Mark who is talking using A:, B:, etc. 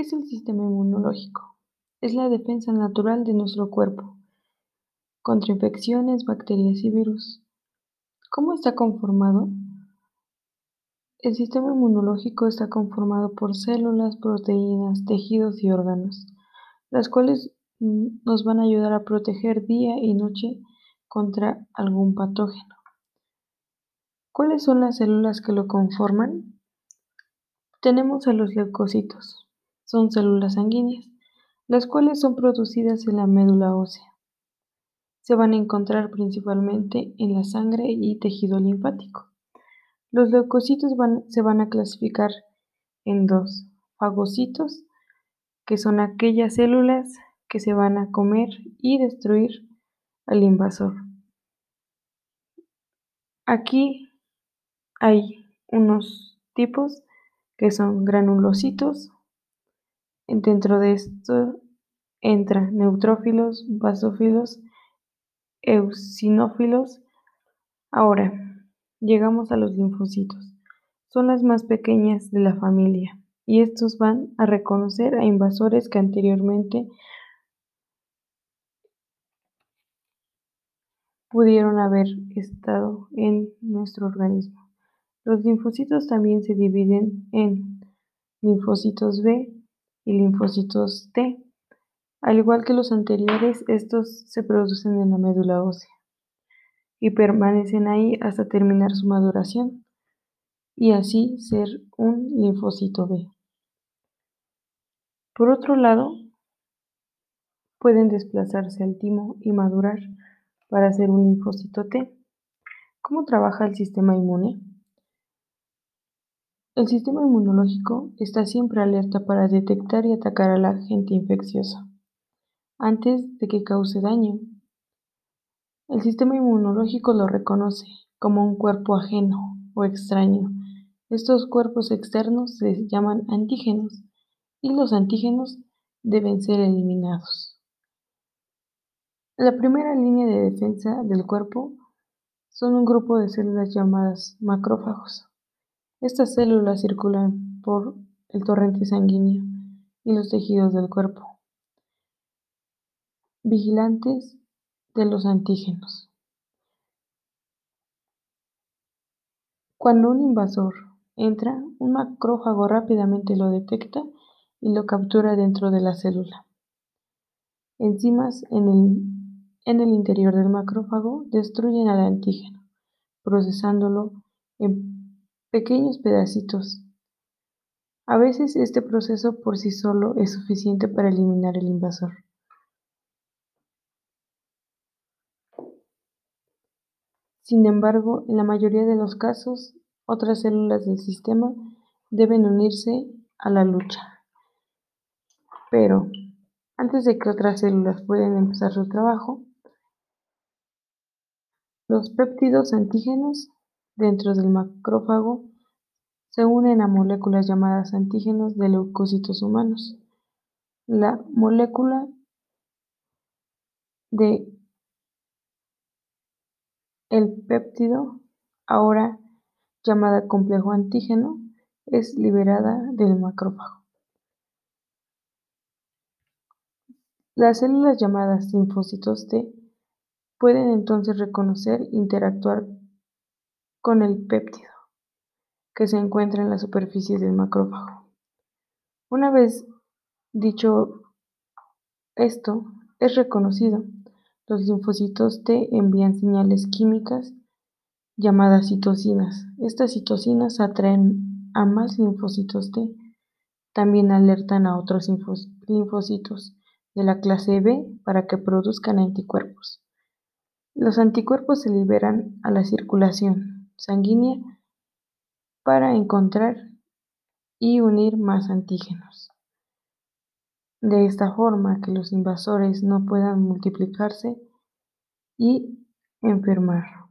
A: ¿Qué es el sistema inmunológico? Es la defensa natural de nuestro cuerpo contra infecciones, bacterias y virus. ¿Cómo está conformado? El sistema inmunológico está conformado por células, proteínas, tejidos y órganos, las cuales mm, nos van a ayudar a proteger día y noche contra algún patógeno. ¿Cuáles son las células que lo conforman? Tenemos a los leucocitos, son células sanguíneas, las cuales son producidas en la médula ósea. Se van a encontrar principalmente en la sangre y tejido linfático. Los leucocitos se van a clasificar en dos, fagocitos, que son aquellas células que se van a comer y destruir al invasor. Aquí hay unos tipos que son granulocitos, Dentro de esto entran neutrófilos, basófilos, eosinófilos. Ahora, llegamos a los linfocitos. Son las más pequeñas de la familia y estos van a reconocer a invasores que anteriormente pudieron haber estado en nuestro organismo. Los linfocitos también se dividen en linfocitos B, y linfocitos T. Al igual que los anteriores, estos se producen en la médula ósea y permanecen ahí hasta terminar su maduración y así ser un linfocito B. Por otro lado, pueden desplazarse al timo y madurar para ser un linfocito T. ¿Cómo trabaja el sistema inmune? El sistema inmunológico está siempre alerta para detectar y atacar al agente infeccioso antes de que cause daño. El sistema inmunológico lo reconoce como un cuerpo ajeno o extraño. Estos cuerpos externos se llaman antígenos y los antígenos deben ser eliminados. La primera línea de defensa del cuerpo son un grupo de células llamadas macrófagos. Estas células circulan por el torrente sanguíneo y los tejidos del cuerpo, vigilantes de los antígenos. Cuando un invasor entra, un macrófago rápidamente lo detecta y lo captura dentro de la célula. Enzimas en el, en el interior del macrófago destruyen al antígeno, procesándolo en pequeños pedacitos. A veces este proceso por sí solo es suficiente para eliminar el invasor. Sin embargo, en la mayoría de los casos, otras células del sistema deben unirse a la lucha. Pero, antes de que otras células puedan empezar su trabajo, los péptidos antígenos dentro del macrófago se unen a moléculas llamadas antígenos de leucocitos humanos. La molécula de el péptido, ahora llamada complejo antígeno, es liberada del macrófago. Las células llamadas linfocitos T pueden entonces reconocer interactuar con el péptido que se encuentra en la superficie del macrófago. Una vez dicho esto es reconocido, los linfocitos T envían señales químicas llamadas citocinas. Estas citocinas atraen a más linfocitos T. También alertan a otros linfocitos de la clase B para que produzcan anticuerpos. Los anticuerpos se liberan a la circulación sanguínea para encontrar y unir más antígenos. De esta forma que los invasores no puedan multiplicarse y enfermar.